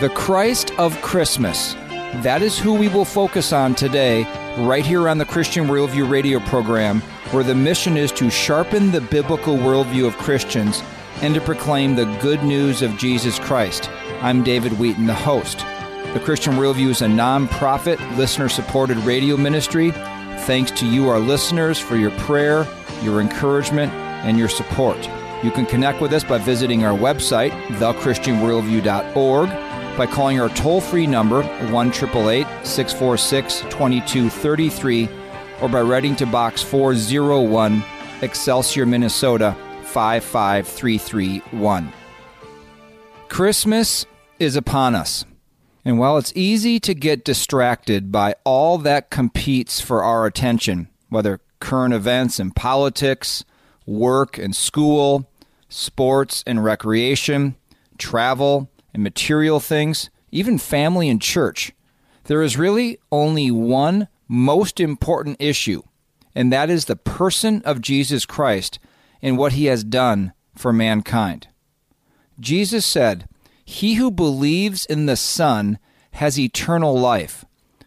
The Christ of Christmas. That is who we will focus on today, right here on the Christian Worldview radio program, where the mission is to sharpen the biblical worldview of Christians and to proclaim the good news of Jesus Christ. I'm David Wheaton, the host. The Christian Worldview is a non-profit, listener-supported radio ministry. Thanks to you, our listeners, for your prayer, your encouragement, and your support. You can connect with us by visiting our website, thechristianworldview.org, by calling our toll-free number, 1 646 2233, or by writing to Box 401, Excelsior, Minnesota 55331. Christmas is upon us. And while it's easy to get distracted by all that competes for our attention, whether current events and politics, work and school, sports and recreation, travel and material things, even family and church, there is really only one most important issue, and that is the person of Jesus Christ and what he has done for mankind. Jesus said, He who believes in the Son has eternal life,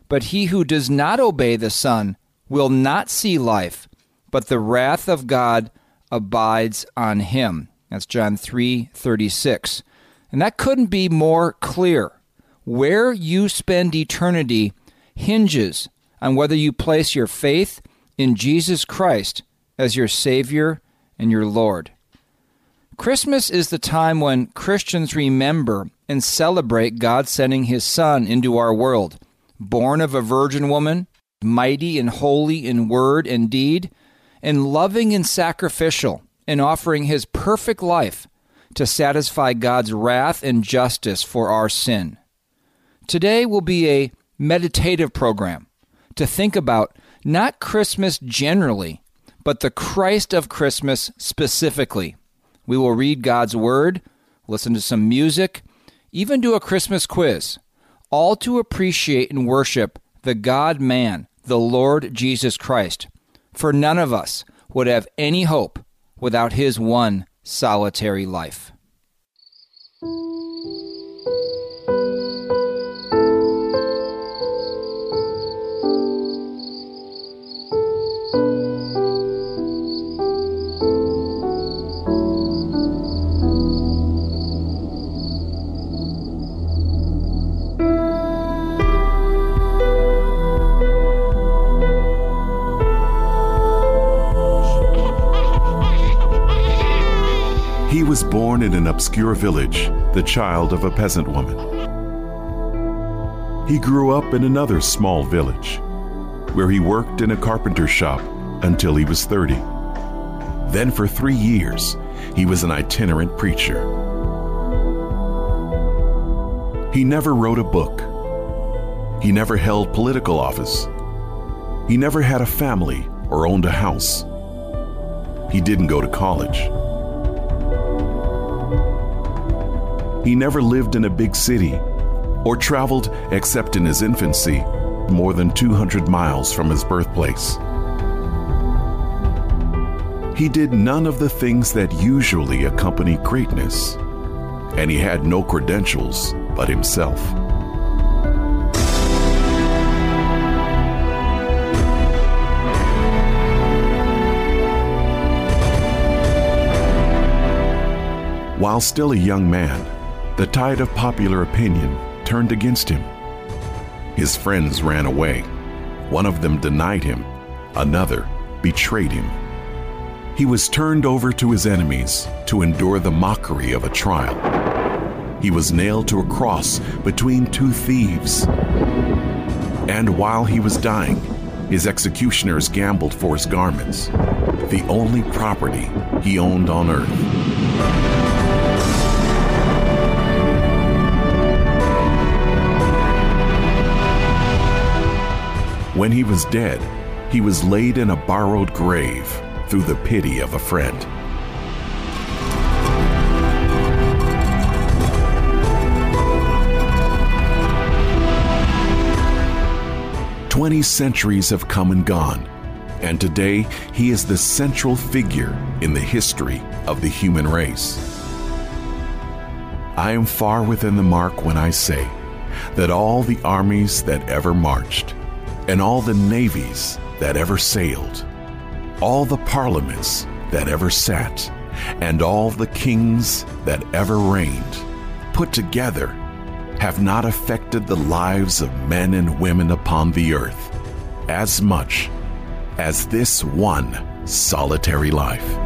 but he who does not obey the Son will not see life, but the wrath of God abides on him. That's John 3:36. And that couldn't be more clear. Where you spend eternity hinges on whether you place your faith in Jesus Christ as your savior and your Lord. Christmas is the time when Christians remember and celebrate God sending His Son into our world, born of a virgin woman, mighty and holy in word and deed, and loving and sacrificial in offering His perfect life to satisfy God's wrath and justice for our sin. Today will be a meditative program to think about not Christmas generally, but the Christ of Christmas specifically. We will read God's Word, listen to some music, even do a Christmas quiz, all to appreciate and worship the God man, the Lord Jesus Christ. For none of us would have any hope without his one solitary life. Was born in an obscure village, the child of a peasant woman. He grew up in another small village, where he worked in a carpenter shop until he was 30. Then, for three years, he was an itinerant preacher. He never wrote a book. He never held political office. He never had a family or owned a house. He didn't go to college. He never lived in a big city or traveled, except in his infancy, more than 200 miles from his birthplace. He did none of the things that usually accompany greatness, and he had no credentials but himself. While still a young man, the tide of popular opinion turned against him. His friends ran away. One of them denied him, another betrayed him. He was turned over to his enemies to endure the mockery of a trial. He was nailed to a cross between two thieves. And while he was dying, his executioners gambled for his garments, the only property he owned on earth. When he was dead, he was laid in a borrowed grave through the pity of a friend. Twenty centuries have come and gone, and today he is the central figure in the history of the human race. I am far within the mark when I say that all the armies that ever marched, and all the navies that ever sailed, all the parliaments that ever sat, and all the kings that ever reigned, put together, have not affected the lives of men and women upon the earth as much as this one solitary life.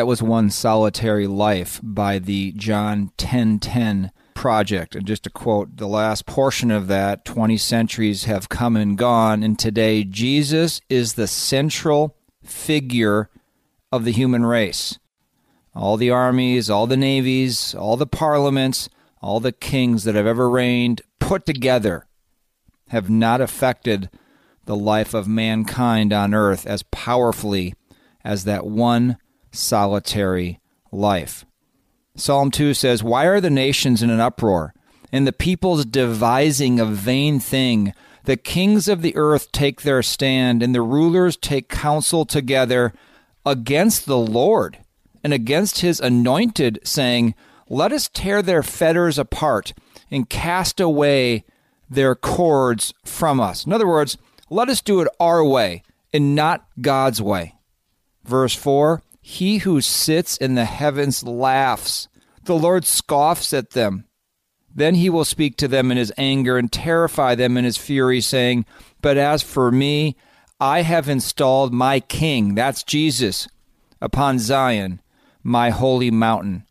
That was One Solitary Life by the John 1010 Project. And just to quote the last portion of that 20 centuries have come and gone, and today Jesus is the central figure of the human race. All the armies, all the navies, all the parliaments, all the kings that have ever reigned put together have not affected the life of mankind on earth as powerfully as that one solitary life. Psalm 2 says, Why are the nations in an uproar, and the peoples devising a vain thing? The kings of the earth take their stand, and the rulers take counsel together against the Lord and against his anointed, saying, Let us tear their fetters apart and cast away their cords from us. In other words, let us do it our way and not God's way. Verse 4 he who sits in the heavens laughs. The Lord scoffs at them. Then he will speak to them in his anger and terrify them in his fury, saying, But as for me, I have installed my king, that's Jesus, upon Zion, my holy mountain.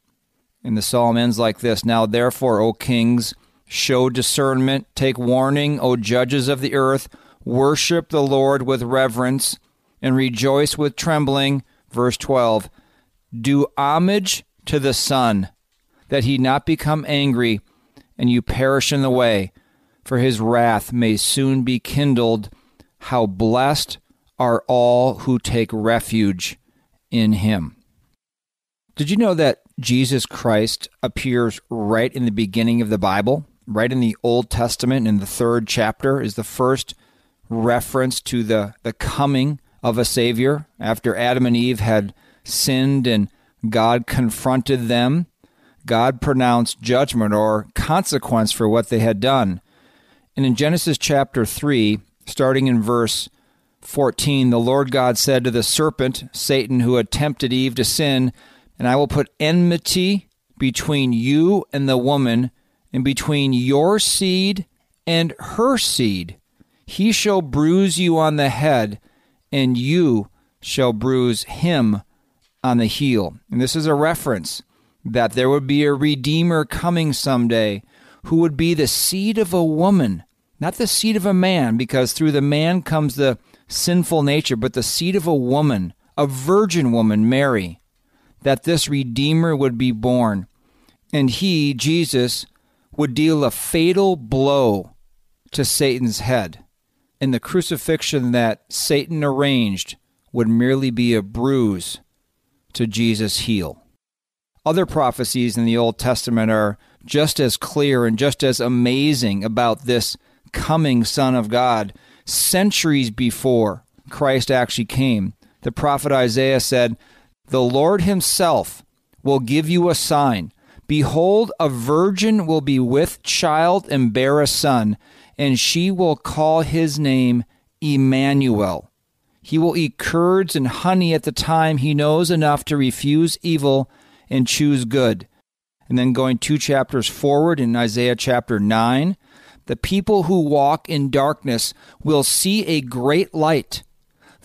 And the psalm ends like this Now therefore, O kings, show discernment, take warning, O judges of the earth, worship the Lord with reverence, and rejoice with trembling verse 12 Do homage to the Son, that he not become angry and you perish in the way, for his wrath may soon be kindled. How blessed are all who take refuge in him. Did you know that Jesus Christ appears right in the beginning of the Bible? Right in the Old Testament, in the third chapter, is the first reference to the, the coming of a Savior after Adam and Eve had sinned and God confronted them. God pronounced judgment or consequence for what they had done. And in Genesis chapter 3, starting in verse 14, the Lord God said to the serpent, Satan, who had tempted Eve to sin, And I will put enmity between you and the woman, and between your seed and her seed. He shall bruise you on the head, and you shall bruise him on the heel. And this is a reference that there would be a Redeemer coming someday who would be the seed of a woman, not the seed of a man, because through the man comes the sinful nature, but the seed of a woman, a virgin woman, Mary, that this Redeemer would be born. And he, Jesus, would deal a fatal blow to Satan's head and the crucifixion that Satan arranged would merely be a bruise to Jesus' heel. Other prophecies in the Old Testament are just as clear and just as amazing about this coming Son of God. Centuries before Christ actually came, the prophet Isaiah said, The Lord Himself will give you a sign. Behold, a virgin will be with child and bear a son and she will call his name Emmanuel. He will eat curds and honey at the time he knows enough to refuse evil and choose good. And then going two chapters forward in Isaiah chapter 9, the people who walk in darkness will see a great light.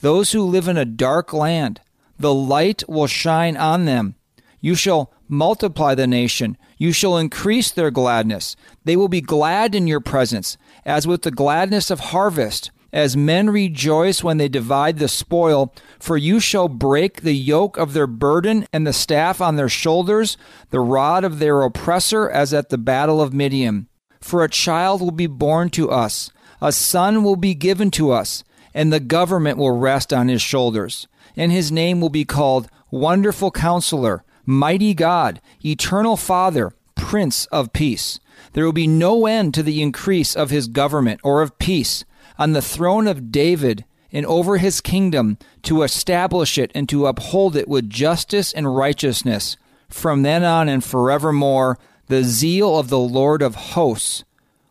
Those who live in a dark land, the light will shine on them. You shall multiply the nation. You shall increase their gladness. They will be glad in your presence, as with the gladness of harvest, as men rejoice when they divide the spoil. For you shall break the yoke of their burden and the staff on their shoulders, the rod of their oppressor, as at the battle of Midian. For a child will be born to us, a son will be given to us, and the government will rest on his shoulders. And his name will be called Wonderful Counselor, Mighty God, Eternal Father, Prince of Peace. There will be no end to the increase of his government or of peace on the throne of David and over his kingdom to establish it and to uphold it with justice and righteousness from then on and forevermore. The zeal of the Lord of hosts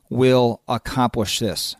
will accomplish this.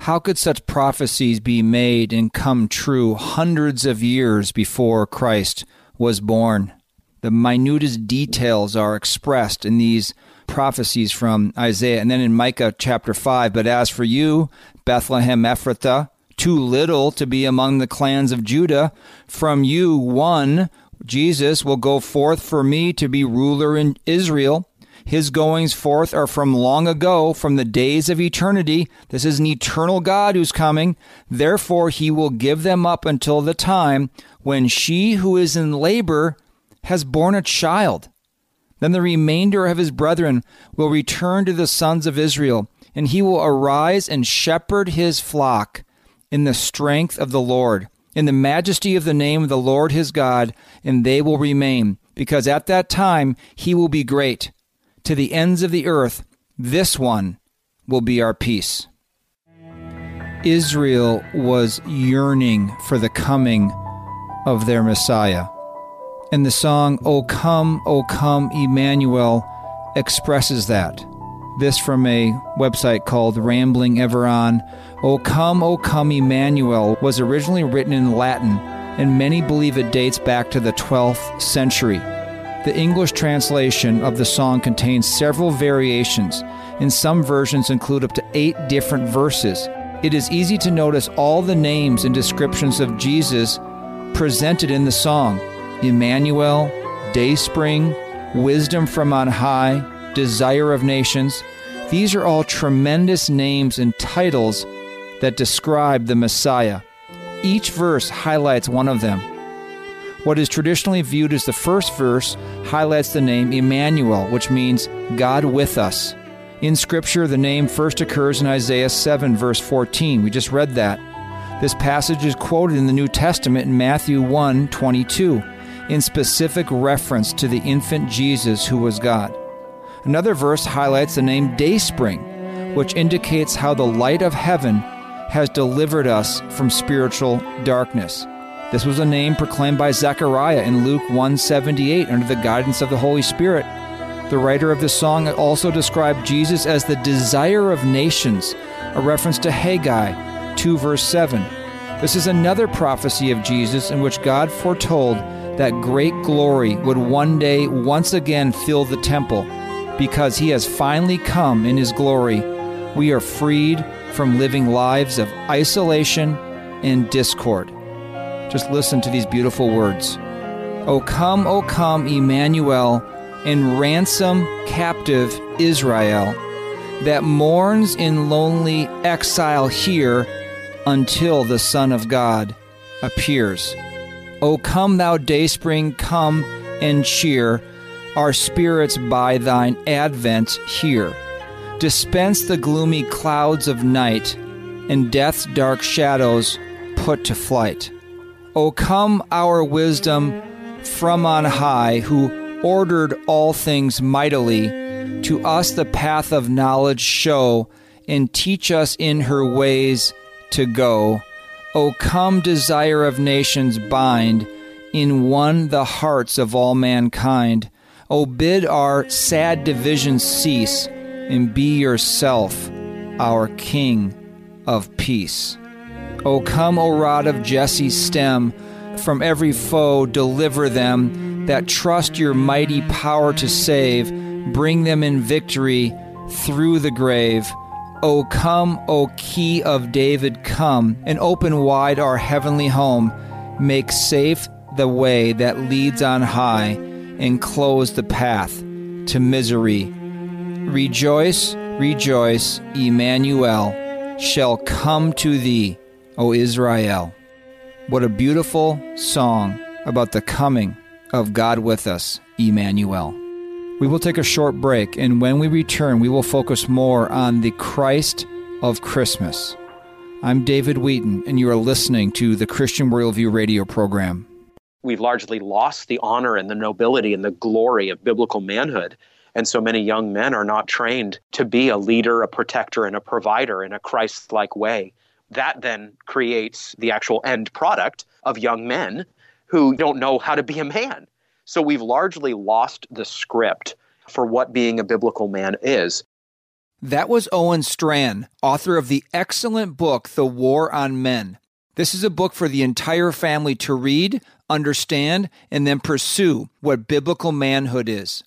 How could such prophecies be made and come true hundreds of years before Christ was born? The minutest details are expressed in these prophecies from Isaiah and then in Micah chapter 5. But as for you, Bethlehem Ephrathah, too little to be among the clans of Judah, from you one, Jesus, will go forth for me to be ruler in Israel. His goings forth are from long ago, from the days of eternity. This is an eternal God who's coming. Therefore, he will give them up until the time when she who is in labor has borne a child. Then the remainder of his brethren will return to the sons of Israel, and he will arise and shepherd his flock in the strength of the Lord, in the majesty of the name of the Lord his God, and they will remain, because at that time he will be great. To the ends of the earth, this one will be our peace. Israel was yearning for the coming of their Messiah. And the song, O Come, O Come, Emmanuel, expresses that. This from a website called Rambling Ever On. O Come, O Come, Emmanuel was originally written in Latin, and many believe it dates back to the 12th century. The English translation of the song contains several variations, and some versions include up to eight different verses. It is easy to notice all the names and descriptions of Jesus presented in the song. Emmanuel, Dayspring, Wisdom from on High, Desire of Nations. These are all tremendous names and titles that describe the Messiah. Each verse highlights one of them. What is traditionally viewed as the first verse highlights the name Emmanuel, which means God with us. In Scripture, the name first occurs in Isaiah 7, verse 14. We just read that. This passage is quoted in the New Testament in Matthew 1 22 in specific reference to the infant Jesus who was God. Another verse highlights the name Dayspring, which indicates how the light of heaven has delivered us from spiritual darkness. This was a name proclaimed by Zechariah in Luke 178 under the guidance of the Holy Spirit. The writer of the song also described Jesus as the desire of nations, a reference to Haggai 2 verse 7. This is another prophecy of Jesus in which God foretold that great glory would one day once again fill the temple. Because he has finally come in his glory, we are freed from living lives of isolation and discord. Just listen to these beautiful words. O come, O come, Emmanuel, and ransom captive Israel that mourns in lonely exile here until the Son of God appears. O come, thou dayspring, come and cheer our spirits by thine advent here. Dispense the gloomy clouds of night, and death's dark shadows put to flight. O come, our wisdom from on high, who ordered all things mightily, to us the path of knowledge show, and teach us in her ways to go. O come, desire of nations, bind in one the hearts of all mankind. O bid our sad divisions cease, and be yourself our King of peace. O come, O rod of Jesse's stem, from every foe deliver them that trust your mighty power to save, bring them in victory through the grave. O come, O key of David, come, and open wide our heavenly home. Make safe the way that leads on high, and close the path to misery. Rejoice, rejoice, Emmanuel. shall come to thee, O Israel. What a beautiful song about the coming of God with us, Emmanuel. We will take a short break, and when we return, we will focus more on the Christ of Christmas. I'm David Wheaton, and you are listening to the Christian Worldview radio program. We've largely lost the honor and the nobility and the glory of biblical manhood. And so many young men are not trained to be a leader, a protector, and a provider in a Christ like way. That then creates the actual end product of young men who don't know how to be a man. So we've largely lost the script for what being a biblical man is. That was Owen Strachan, author of the excellent book, The War on Men. This is a book for the entire family to read, understand, and then pursue what biblical manhood is.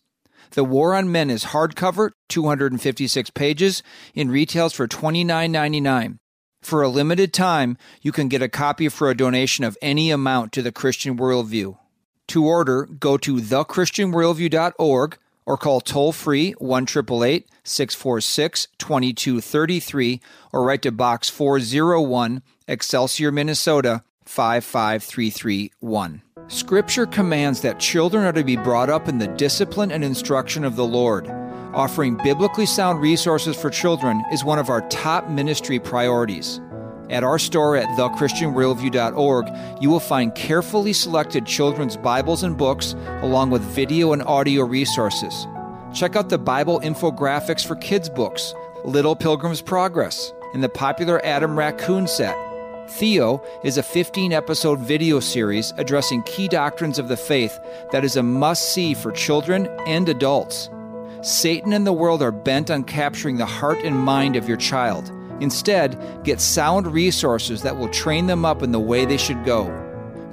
The War on Men is hardcover, 256 pages, in retails for $29.99. For a limited time, you can get a copy for a donation of any amount to the Christian Worldview. To order, go to thechristianworldview.org or call toll free 1 888 646 2233 or write to Box 401, Excelsior, Minnesota 55331. Scripture commands that children are to be brought up in the discipline and instruction of the Lord. Offering biblically sound resources for children is one of our top ministry priorities. At our store at thechristianworldview.org, you will find carefully selected children's Bibles and books, along with video and audio resources. Check out the Bible infographics for kids' books, Little Pilgrim's Progress, and the popular Adam Raccoon set. Theo is a 15 episode video series addressing key doctrines of the faith that is a must see for children and adults. Satan and the world are bent on capturing the heart and mind of your child. Instead, get sound resources that will train them up in the way they should go.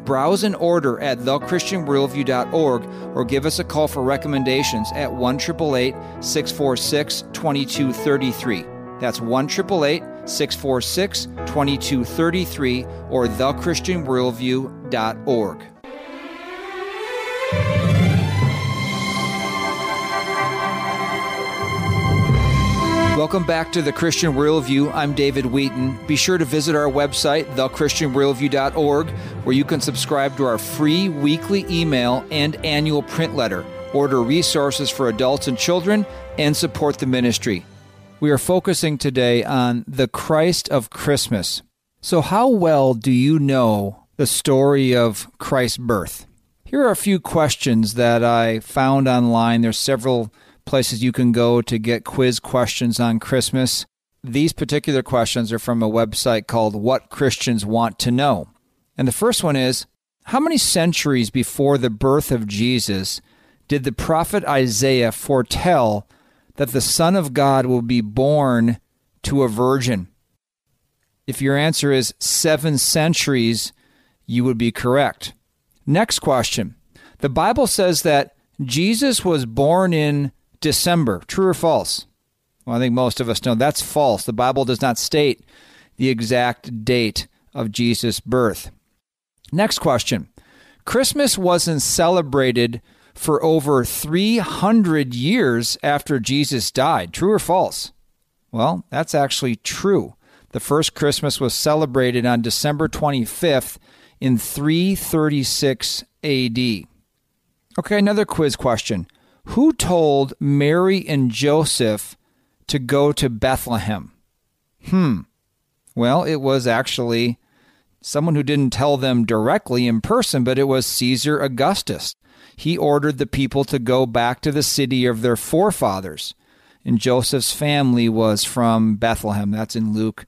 Browse and order at thechristianworldview.org or give us a call for recommendations at 1 646 2233. That's 1 646 2233 or thechristianworldview.org. Welcome back to the Christian Worldview. I'm David Wheaton. Be sure to visit our website, thechristianworldview.org, where you can subscribe to our free weekly email and annual print letter, order resources for adults and children, and support the ministry. We are focusing today on the Christ of Christmas. So, how well do you know the story of Christ's birth? Here are a few questions that I found online. There's several places you can go to get quiz questions on Christmas. These particular questions are from a website called What Christians Want to Know. And the first one is How many centuries before the birth of Jesus did the prophet Isaiah foretell that the Son of God will be born to a virgin? If your answer is seven centuries, you would be correct. Next question. The Bible says that Jesus was born in December. True or false? Well, I think most of us know that's false. The Bible does not state the exact date of Jesus' birth. Next question Christmas wasn't celebrated for over 300 years after Jesus died. True or false? Well, that's actually true. The first Christmas was celebrated on December 25th in 336 AD. Okay, another quiz question. Who told Mary and Joseph to go to Bethlehem? Hmm. Well, it was actually someone who didn't tell them directly in person, but it was Caesar Augustus. He ordered the people to go back to the city of their forefathers. And Joseph's family was from Bethlehem. That's in Luke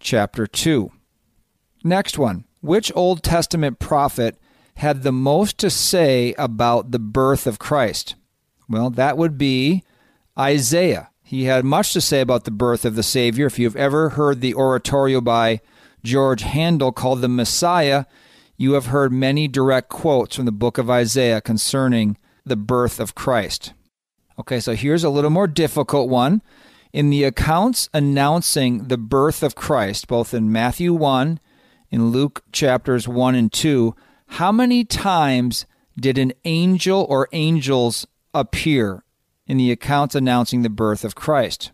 chapter 2. Next one. Which Old Testament prophet had the most to say about the birth of Christ? Well, that would be Isaiah. He had much to say about the birth of the Savior. If you've ever heard the oratorio by George Handel called The Messiah, you have heard many direct quotes from the book of Isaiah concerning the birth of Christ. Okay, so here's a little more difficult one. In the accounts announcing the birth of Christ, both in Matthew 1, in Luke chapters 1 and 2, how many times did an angel or angels appear in the accounts announcing the birth of Christ.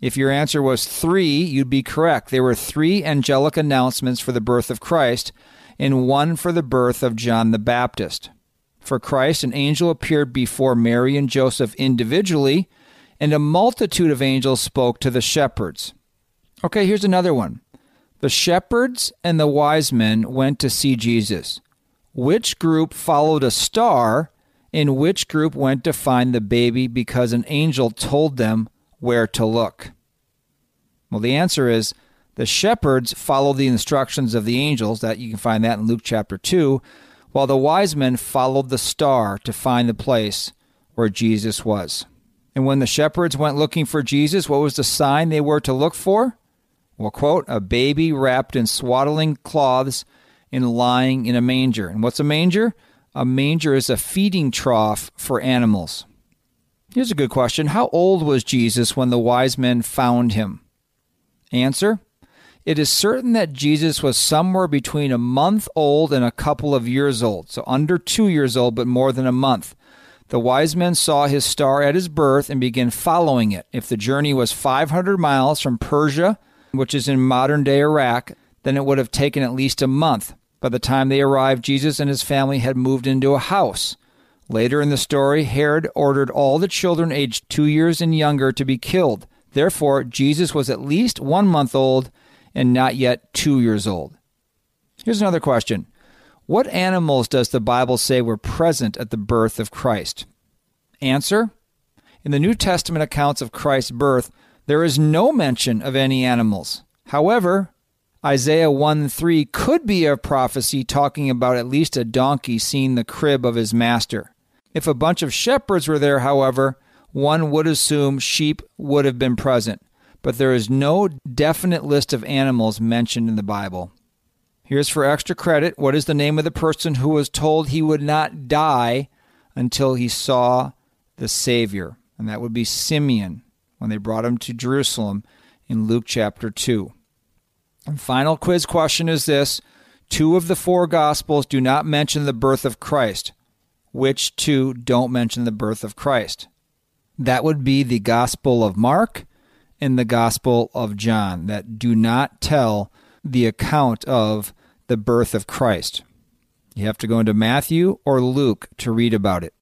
If your answer was three, you'd be correct. There were three angelic announcements for the birth of Christ and one for the birth of John the Baptist. For Christ, an angel appeared before Mary and Joseph individually, and a multitude of angels spoke to the shepherds. Okay, here's another one. The shepherds and the wise men went to see Jesus. Which group followed a star, and which group went to find the baby because an angel told them where to look? Well, the answer is the shepherds followed the instructions of the angels, that you can find that in Luke chapter 2, while the wise men followed the star to find the place where Jesus was. And when the shepherds went looking for Jesus, what was the sign they were to look for? Well, quote, a baby wrapped in swaddling cloths and lying in a manger. And what's a manger? A manger is a feeding trough for animals. Here's a good question How old was Jesus when the wise men found him? Answer It is certain that Jesus was somewhere between a month old and a couple of years old, so under two years old, but more than a month. The wise men saw his star at his birth and began following it. If the journey was 500 miles from Persia, which is in modern day Iraq, then it would have taken at least a month. By the time they arrived, Jesus and his family had moved into a house. Later in the story, Herod ordered all the children aged two years and younger to be killed. Therefore, Jesus was at least one month old and not yet two years old. Here's another question What animals does the Bible say were present at the birth of Christ? Answer In the New Testament accounts of Christ's birth, there is no mention of any animals. However, Isaiah 1 3 could be a prophecy talking about at least a donkey seeing the crib of his master. If a bunch of shepherds were there, however, one would assume sheep would have been present, but there is no definite list of animals mentioned in the Bible. Here's for extra credit what is the name of the person who was told he would not die until he saw the Savior? And that would be Simeon when they brought him to Jerusalem in Luke chapter 2. Final quiz question is this Two of the four Gospels do not mention the birth of Christ. Which two don't mention the birth of Christ? That would be the Gospel of Mark and the Gospel of John, that do not tell the account of the birth of Christ. You have to go into Matthew or Luke to read about it.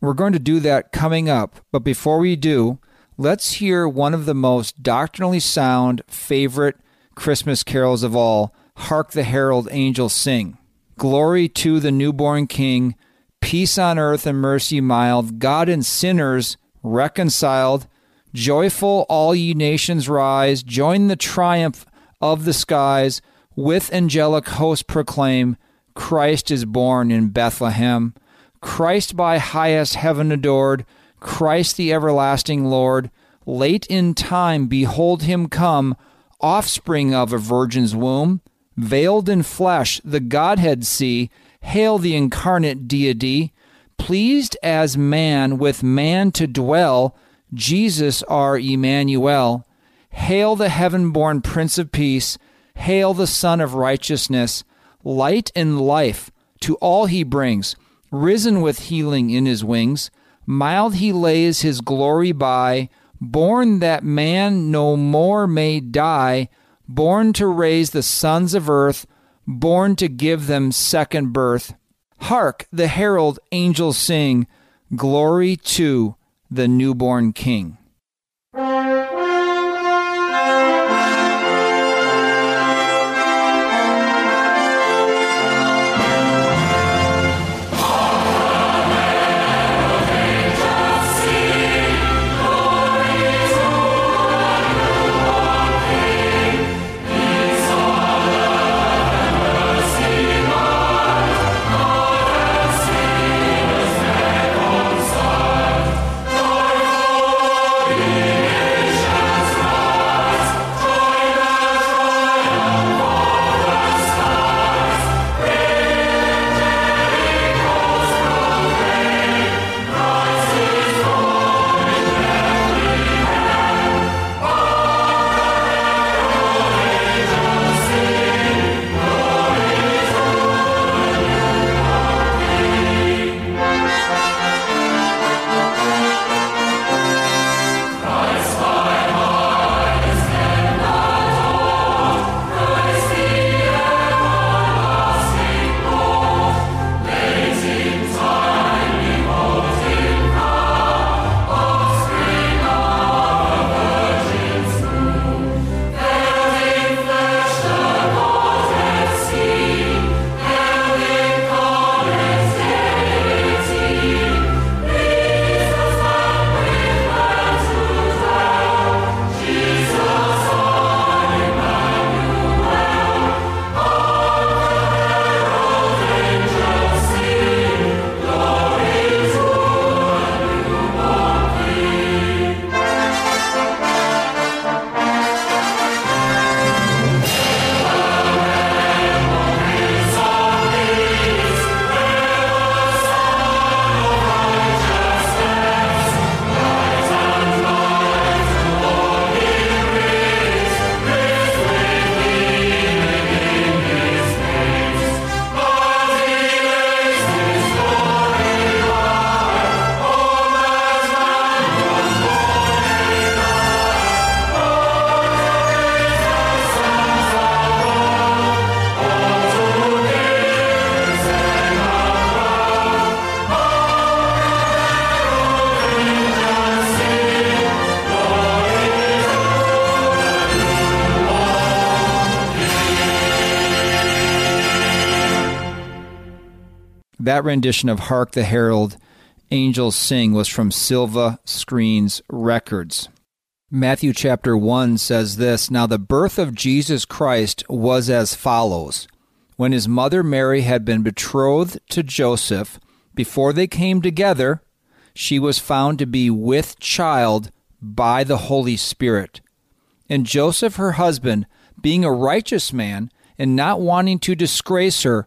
We're going to do that coming up, but before we do, let's hear one of the most doctrinally sound, favorite Christmas carols of all, Hark the Herald Angels Sing. Glory to the newborn King, peace on earth and mercy mild, God and sinners reconciled. Joyful, all ye nations rise, join the triumph of the skies, with angelic host proclaim, Christ is born in Bethlehem. Christ by highest heaven adored, Christ the everlasting Lord. Late in time, behold him come offspring of a virgin's womb, veiled in flesh, the Godhead see, hail the incarnate deity, pleased as man with man to dwell, Jesus our Emmanuel. Hail the heaven born Prince of Peace, hail the Son of Righteousness, light and life to all he brings, risen with healing in his wings, mild he lays his glory by born that man no more may die, born to raise the sons of earth, born to give them second birth. Hark, the herald angels sing, Glory to the newborn King. That rendition of Hark the Herald Angels Sing was from Silva Screens Records. Matthew chapter 1 says this Now the birth of Jesus Christ was as follows. When his mother Mary had been betrothed to Joseph, before they came together, she was found to be with child by the Holy Spirit. And Joseph, her husband, being a righteous man and not wanting to disgrace her,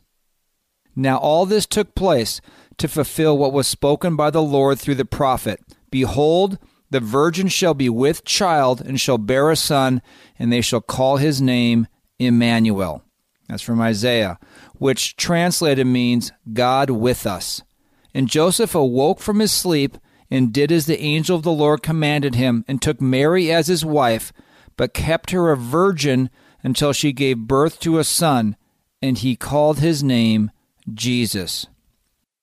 Now all this took place to fulfill what was spoken by the Lord through the prophet Behold, the virgin shall be with child and shall bear a son, and they shall call his name Emmanuel. That's from Isaiah, which translated means God with us. And Joseph awoke from his sleep and did as the angel of the Lord commanded him, and took Mary as his wife, but kept her a virgin until she gave birth to a son, and he called his name Jesus.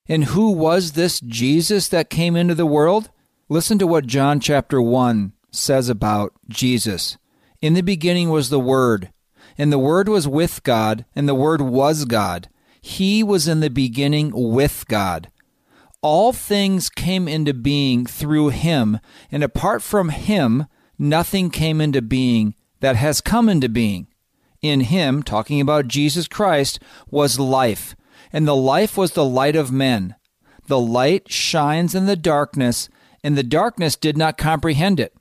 And who was this Jesus that came into the world? Listen to what John chapter 1 says about Jesus. In the beginning was the Word, and the Word was with God, and the Word was God. He was in the beginning with God. All things came into being through him, and apart from him, nothing came into being that has come into being. In him, talking about Jesus Christ, was life, and the life was the light of men. The light shines in the darkness, and the darkness did not comprehend it.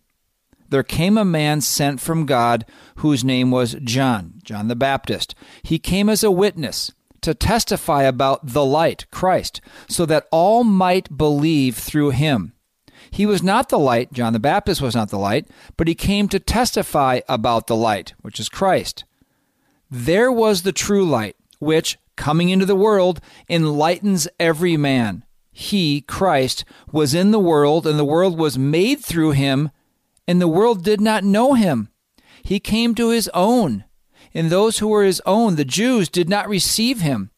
There came a man sent from God whose name was John, John the Baptist. He came as a witness to testify about the light, Christ, so that all might believe through him. He was not the light, John the Baptist was not the light, but he came to testify about the light, which is Christ. There was the true light, which, coming into the world, enlightens every man. He, Christ, was in the world, and the world was made through him, and the world did not know him. He came to his own, and those who were his own, the Jews, did not receive him.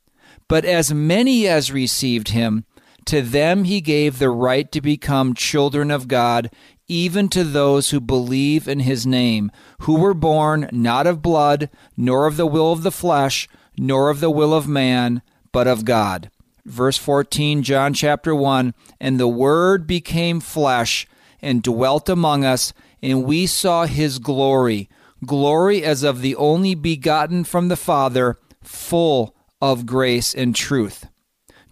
But as many as received him, to them he gave the right to become children of God, even to those who believe in his name, who were born not of blood, nor of the will of the flesh, nor of the will of man, but of God verse 14, John chapter 1 And the Word became flesh and dwelt among us, and we saw his glory, glory as of the only begotten from the Father, full of grace and truth.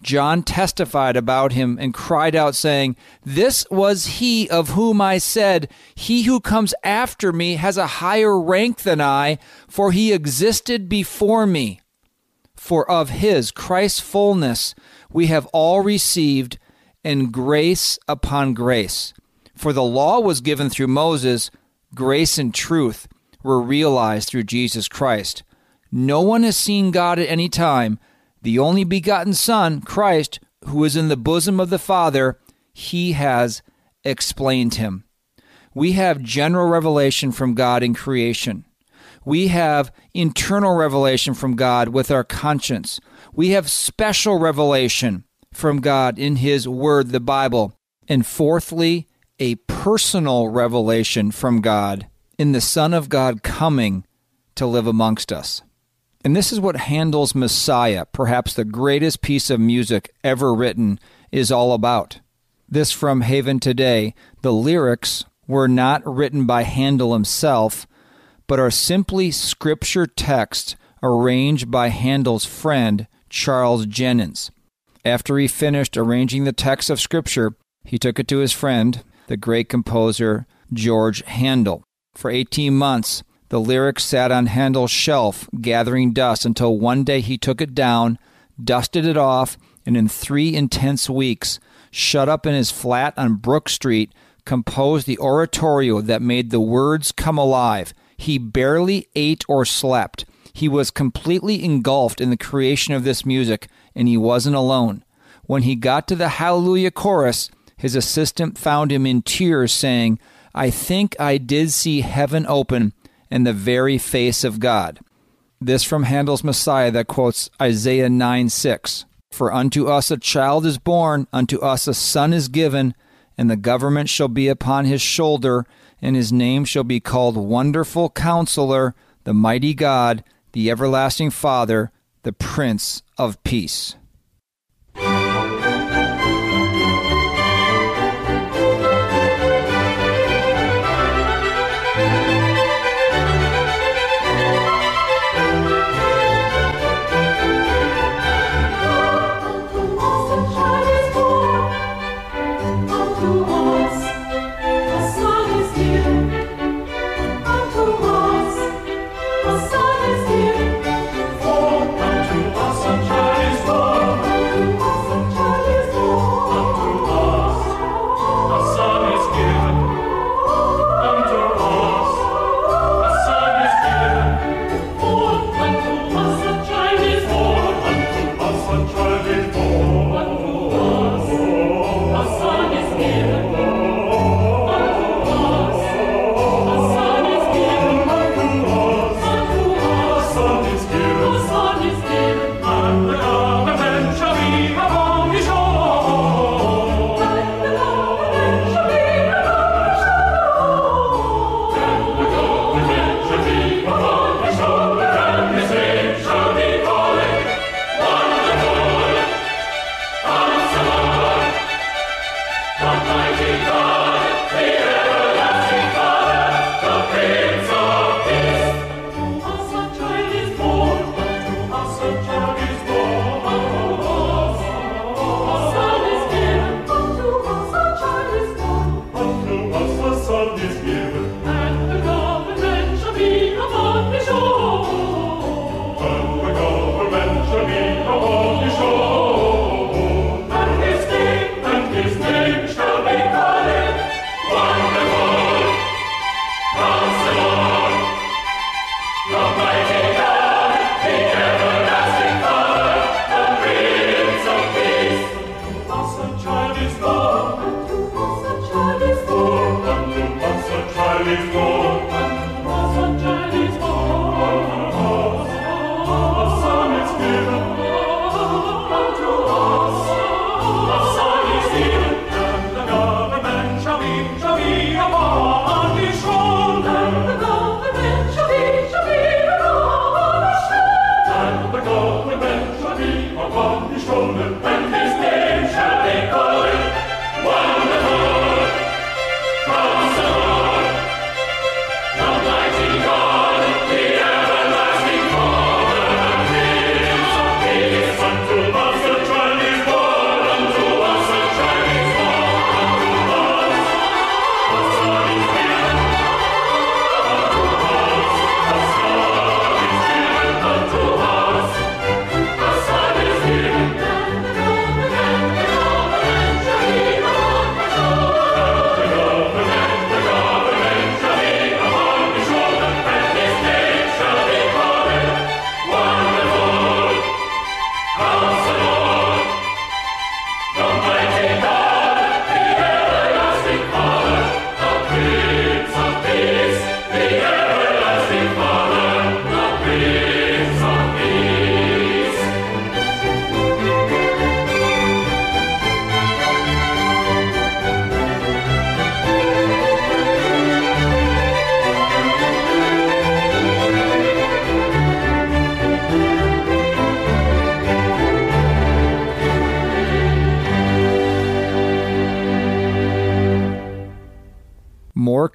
John testified about him and cried out, saying, This was he of whom I said, He who comes after me has a higher rank than I, for he existed before me. For of his, Christ's fullness, we have all received, and grace upon grace. For the law was given through Moses, grace and truth were realized through Jesus Christ. No one has seen God at any time. The only begotten Son, Christ, who is in the bosom of the Father, he has explained him. We have general revelation from God in creation. We have internal revelation from God with our conscience. We have special revelation from God in His Word, the Bible. And fourthly, a personal revelation from God in the Son of God coming to live amongst us. And this is what Handel's Messiah, perhaps the greatest piece of music ever written, is all about. This from Haven Today. The lyrics were not written by Handel himself, but are simply scripture text arranged by Handel's friend, Charles Jennens. After he finished arranging the text of Scripture, he took it to his friend, the great composer George Handel. For 18 months, the lyrics sat on Handel's shelf, gathering dust, until one day he took it down, dusted it off, and in three intense weeks, shut up in his flat on Brook Street, composed the oratorio that made the words come alive. He barely ate or slept. He was completely engulfed in the creation of this music, and he wasn't alone. When he got to the Hallelujah chorus, his assistant found him in tears, saying, I think I did see heaven open and the very face of God. This from Handel's Messiah that quotes Isaiah 9 6. For unto us a child is born, unto us a son is given, and the government shall be upon his shoulder, and his name shall be called Wonderful Counselor, the Mighty God, the Everlasting Father, the Prince of Peace.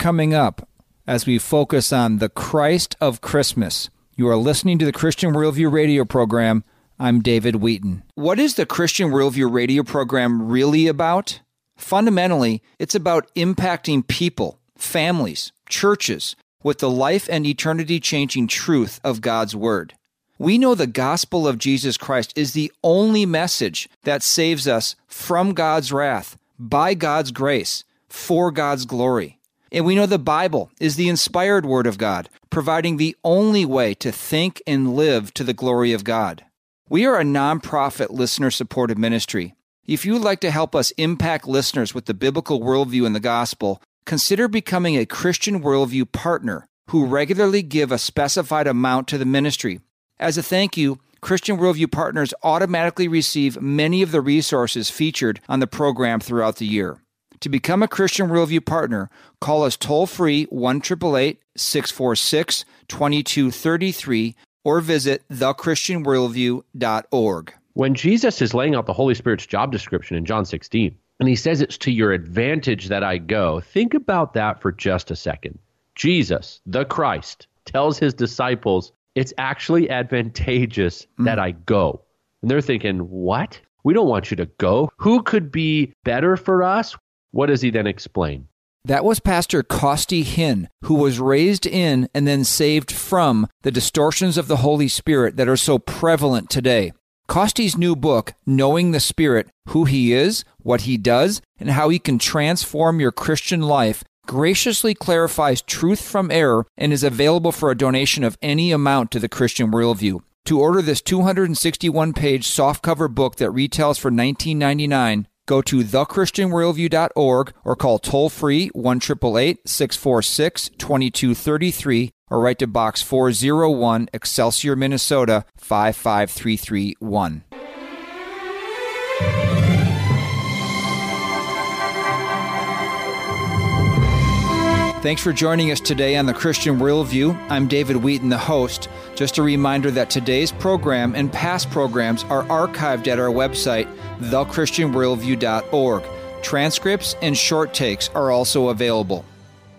Coming up as we focus on the Christ of Christmas. You are listening to the Christian Worldview radio program. I'm David Wheaton. What is the Christian Worldview radio program really about? Fundamentally, it's about impacting people, families, churches with the life and eternity changing truth of God's Word. We know the gospel of Jesus Christ is the only message that saves us from God's wrath, by God's grace, for God's glory. And we know the Bible is the inspired Word of God, providing the only way to think and live to the glory of God. We are a nonprofit listener supported ministry, If you would like to help us impact listeners with the biblical worldview and the gospel, consider becoming a Christian Worldview partner who regularly give a specified amount to the ministry. As a thank you, Christian Worldview partners automatically receive many of the resources featured on the program throughout the year. To become a Christian Worldview partner, call us toll free 1 646 2233 or visit thechristianworldview.org. When Jesus is laying out the Holy Spirit's job description in John 16, and he says it's to your advantage that I go, think about that for just a second. Jesus, the Christ, tells his disciples, it's actually advantageous mm. that I go. And they're thinking, what? We don't want you to go. Who could be better for us? What does he then explain? That was Pastor Costi Hinn, who was raised in and then saved from the distortions of the Holy Spirit that are so prevalent today. Costi's new book, Knowing the Spirit Who He Is, What He Does, and How He Can Transform Your Christian Life, graciously clarifies truth from error and is available for a donation of any amount to the Christian worldview. To order this 261 page softcover book that retails for $19.99, go to thechristianworldview.org or call toll free 1 646 2233 or write to Box 401, Excelsior, Minnesota 55331. Thanks for joining us today on the Christian Worldview. I'm David Wheaton, the host. Just a reminder that today's program and past programs are archived at our website, thechristianworldview.org. Transcripts and short takes are also available.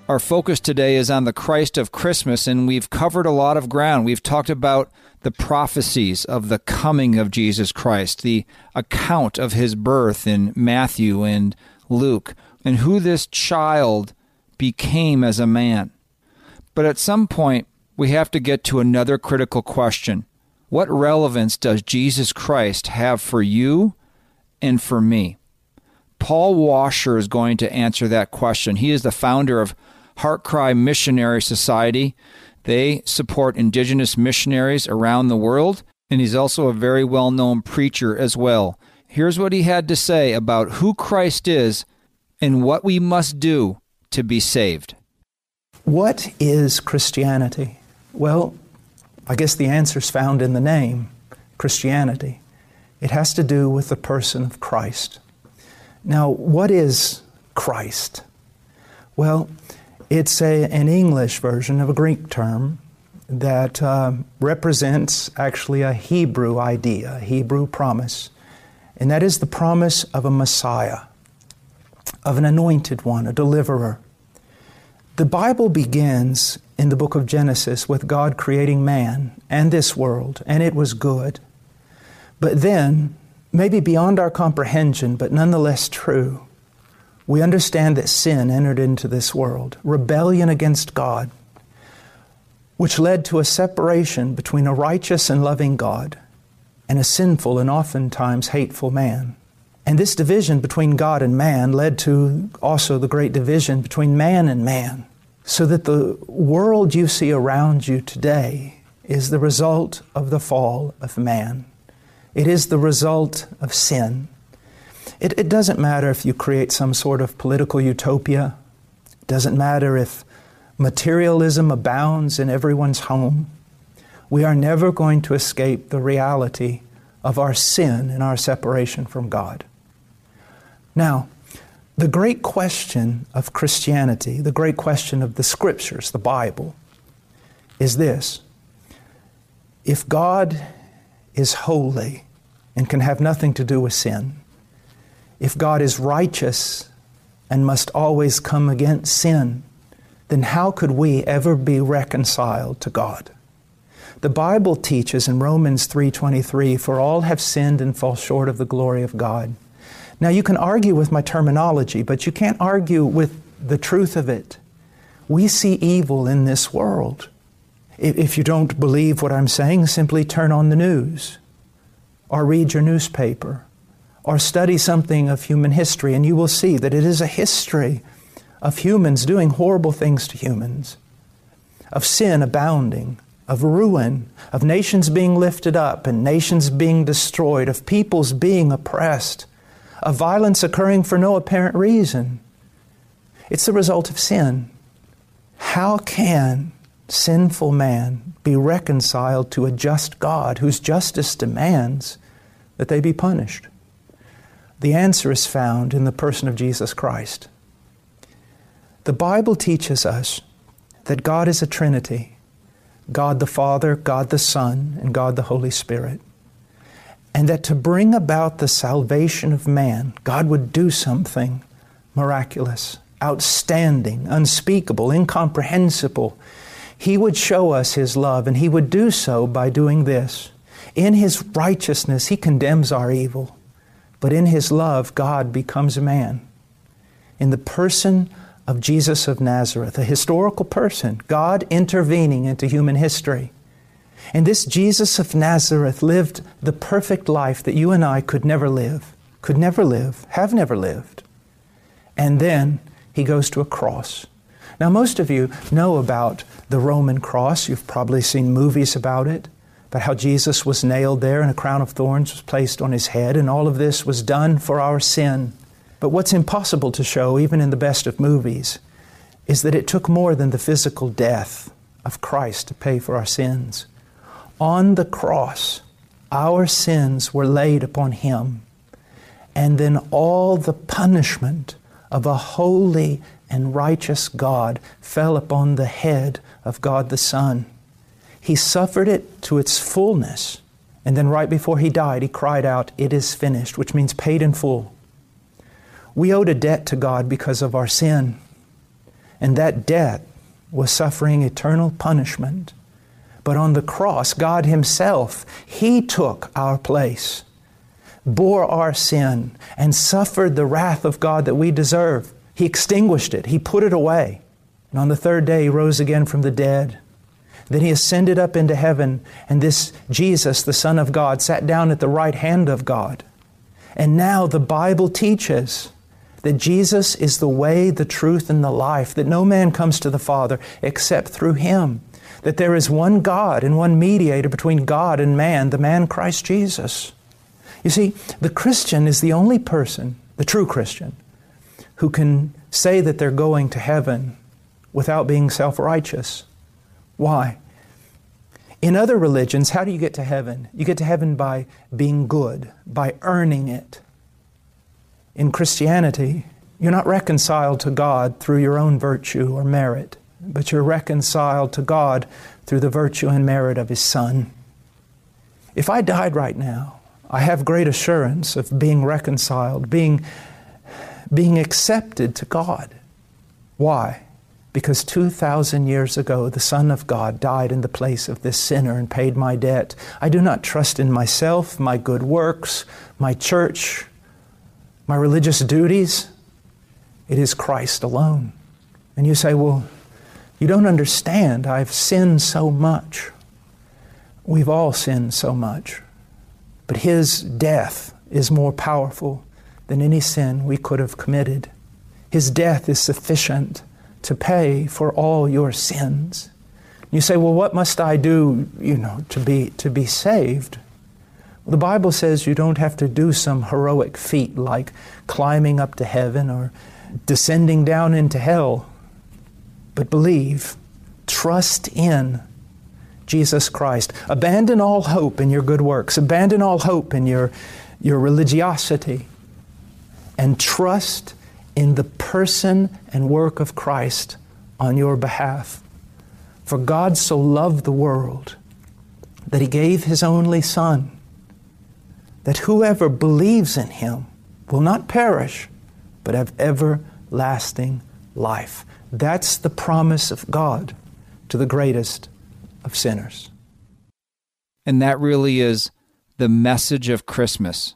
Our focus today is on the Christ of Christmas, and we've covered a lot of ground. We've talked about the prophecies of the coming of Jesus Christ, the account of his birth in Matthew and Luke, and who this child became as a man. But at some point, we have to get to another critical question What relevance does Jesus Christ have for you and for me? Paul Washer is going to answer that question. He is the founder of HeartCry Missionary Society. They support indigenous missionaries around the world, and he's also a very well known preacher as well. Here's what he had to say about who Christ is and what we must do to be saved. What is Christianity? Well, I guess the answer is found in the name Christianity. It has to do with the person of Christ. Now, what is Christ? Well, it's a, an English version of a Greek term that uh, represents actually a Hebrew idea, a Hebrew promise, and that is the promise of a Messiah, of an anointed one, a deliverer. The Bible begins in the book of Genesis with God creating man and this world, and it was good. But then, maybe beyond our comprehension, but nonetheless true, we understand that sin entered into this world, rebellion against God, which led to a separation between a righteous and loving God and a sinful and oftentimes hateful man. And this division between God and man led to also the great division between man and man, so that the world you see around you today is the result of the fall of man. It is the result of sin. It, it doesn't matter if you create some sort of political utopia. It doesn't matter if materialism abounds in everyone's home. We are never going to escape the reality of our sin and our separation from God. Now, the great question of Christianity, the great question of the Scriptures, the Bible, is this If God is holy and can have nothing to do with sin, if God is righteous and must always come against sin, then how could we ever be reconciled to God? The Bible teaches in Romans 3:23, "For all have sinned and fall short of the glory of God." Now you can argue with my terminology, but you can't argue with the truth of it. We see evil in this world. If you don't believe what I'm saying, simply turn on the news or read your newspaper or study something of human history, and you will see that it is a history of humans doing horrible things to humans, of sin abounding, of ruin, of nations being lifted up and nations being destroyed, of peoples being oppressed, of violence occurring for no apparent reason. It's the result of sin. How can sinful man be reconciled to a just God whose justice demands that they be punished? The answer is found in the person of Jesus Christ. The Bible teaches us that God is a Trinity God the Father, God the Son, and God the Holy Spirit. And that to bring about the salvation of man, God would do something miraculous, outstanding, unspeakable, incomprehensible. He would show us His love, and He would do so by doing this. In His righteousness, He condemns our evil, but in His love, God becomes a man. In the person of Jesus of Nazareth, a historical person, God intervening into human history. And this Jesus of Nazareth lived the perfect life that you and I could never live, could never live, have never lived. And then he goes to a cross. Now, most of you know about the Roman cross. You've probably seen movies about it, about how Jesus was nailed there and a crown of thorns was placed on his head, and all of this was done for our sin. But what's impossible to show, even in the best of movies, is that it took more than the physical death of Christ to pay for our sins. On the cross, our sins were laid upon Him, and then all the punishment of a holy and righteous God fell upon the head of God the Son. He suffered it to its fullness, and then right before He died, He cried out, It is finished, which means paid in full. We owed a debt to God because of our sin. And that debt was suffering eternal punishment. But on the cross, God Himself, He took our place, bore our sin, and suffered the wrath of God that we deserve. He extinguished it, He put it away. And on the third day, He rose again from the dead. Then He ascended up into heaven, and this Jesus, the Son of God, sat down at the right hand of God. And now the Bible teaches that Jesus is the way, the truth, and the life, that no man comes to the Father except through Him, that there is one God and one mediator between God and man, the man Christ Jesus. You see, the Christian is the only person, the true Christian, who can say that they're going to heaven without being self righteous. Why? In other religions, how do you get to heaven? You get to heaven by being good, by earning it in Christianity, you're not reconciled to God through your own virtue or merit, but you're reconciled to God through the virtue and merit of His Son. If I died right now, I have great assurance of being reconciled, being, being accepted to God. Why? Because 2,000 years ago, the Son of God died in the place of this sinner and paid my debt. I do not trust in myself, my good works, my church, my religious duties, it is Christ alone. And you say, well, you don't understand. I've sinned so much. We've all sinned so much. But His death is more powerful than any sin we could have committed. His death is sufficient to pay for all your sins. You say, well, what must I do, you know, to be, to be saved? The Bible says you don't have to do some heroic feat like climbing up to heaven or descending down into hell, but believe, trust in Jesus Christ. Abandon all hope in your good works, abandon all hope in your, your religiosity, and trust in the person and work of Christ on your behalf. For God so loved the world that He gave His only Son that whoever believes in him will not perish, but have everlasting life. That's the promise of God to the greatest of sinners. And that really is the message of Christmas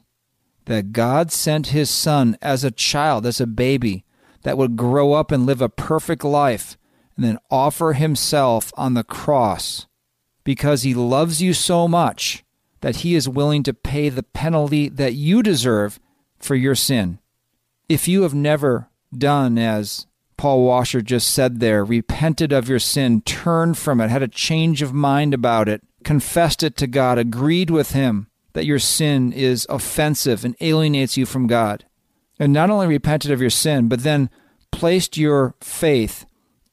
that God sent his son as a child, as a baby, that would grow up and live a perfect life and then offer himself on the cross because he loves you so much that he is willing to pay the penalty that you deserve for your sin. If you have never done as Paul Washer just said there, repented of your sin, turned from it, had a change of mind about it, confessed it to God, agreed with him that your sin is offensive and alienates you from God, and not only repented of your sin, but then placed your faith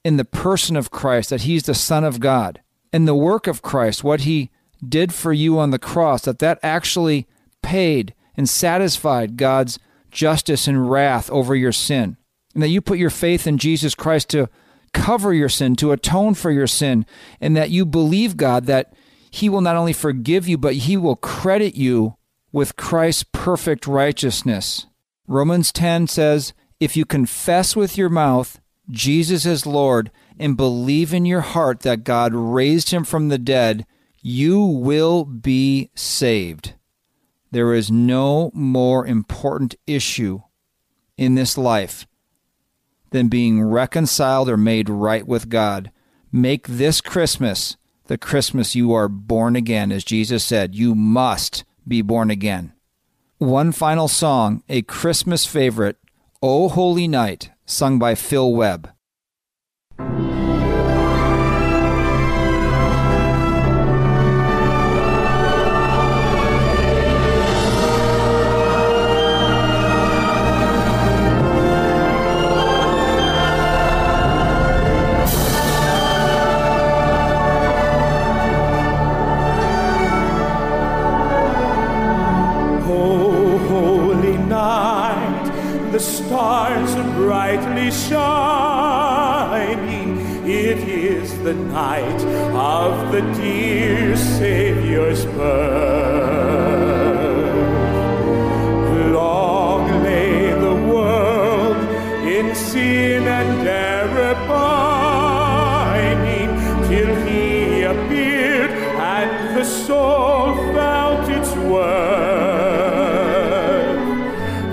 in the person of Christ, that He's the Son of God, and the work of Christ, what He did for you on the cross, that that actually paid and satisfied God's justice and wrath over your sin, and that you put your faith in Jesus Christ to cover your sin, to atone for your sin, and that you believe God that He will not only forgive you, but He will credit you with Christ's perfect righteousness. Romans 10 says, If you confess with your mouth Jesus is Lord and believe in your heart that God raised him from the dead, you will be saved. There is no more important issue in this life than being reconciled or made right with God. Make this Christmas the Christmas you are born again. As Jesus said, you must be born again. One final song, a Christmas favorite, O Holy Night, sung by Phil Webb. Of the dear Savior's birth. Long lay the world in sin and error pining till he appeared and the soul felt its worth.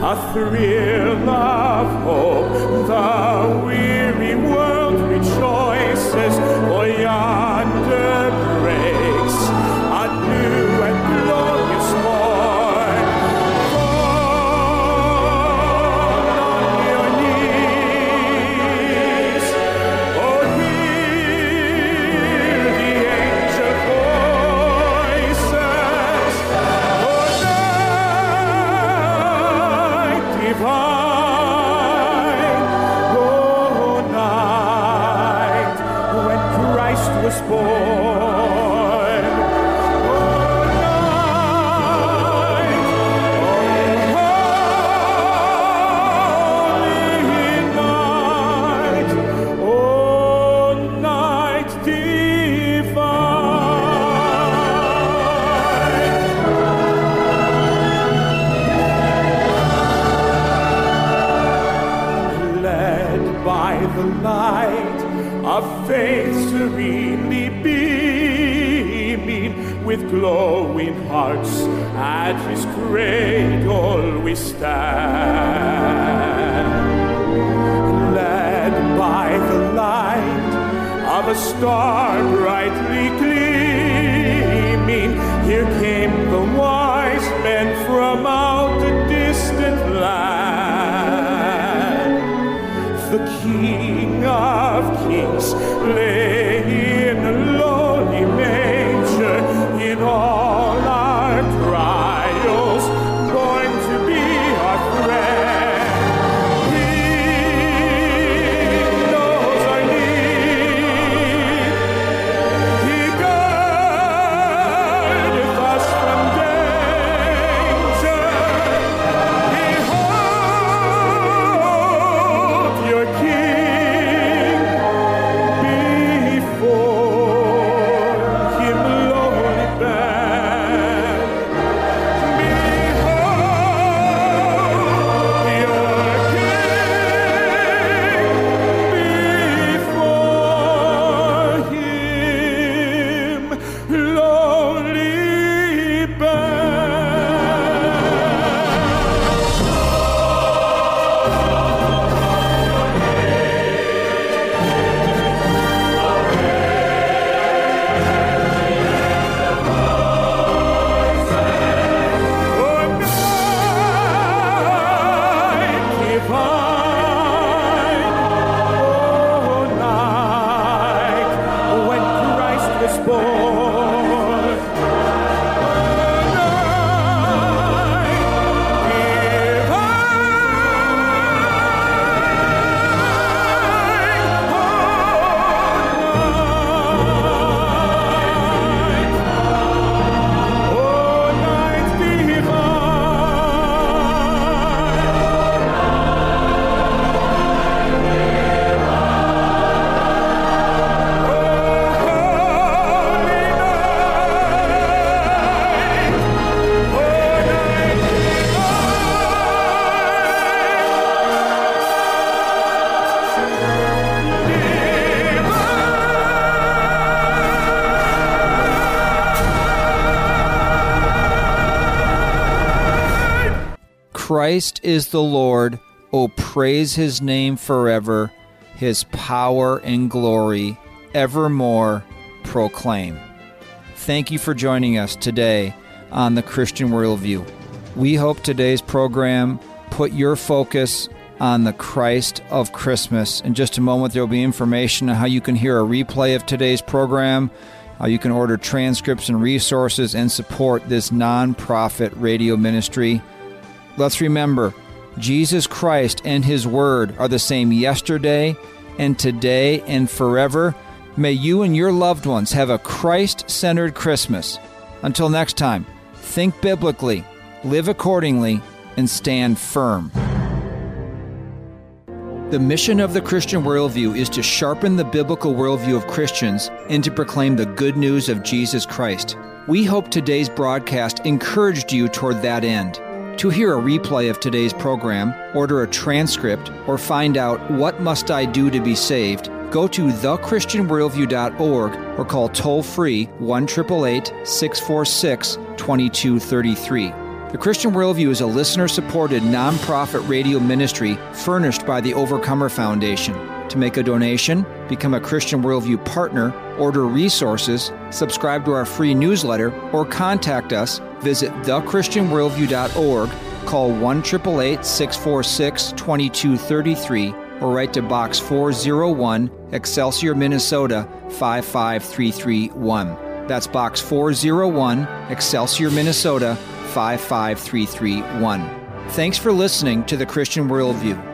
A thrill born. Is the Lord. O praise his name forever, his power and glory evermore proclaim. Thank you for joining us today on the Christian Worldview. We hope today's program put your focus on the Christ of Christmas. In just a moment, there will be information on how you can hear a replay of today's program, how you can order transcripts and resources, and support this nonprofit radio ministry. Let's remember, Jesus Christ and His Word are the same yesterday and today and forever. May you and your loved ones have a Christ centered Christmas. Until next time, think biblically, live accordingly, and stand firm. The mission of the Christian worldview is to sharpen the biblical worldview of Christians and to proclaim the good news of Jesus Christ. We hope today's broadcast encouraged you toward that end. To hear a replay of today's program, order a transcript, or find out what must I do to be saved, go to thechristianworldview.org or call toll free 1 646 2233. The Christian Worldview is a listener supported nonprofit radio ministry furnished by the Overcomer Foundation. To make a donation, become a Christian Worldview partner, order resources, subscribe to our free newsletter, or contact us, visit thechristianworldview.org, call 1 646 2233, or write to Box 401, Excelsior, Minnesota 55331. That's Box 401, Excelsior, Minnesota 55331. Thanks for listening to the Christian Worldview.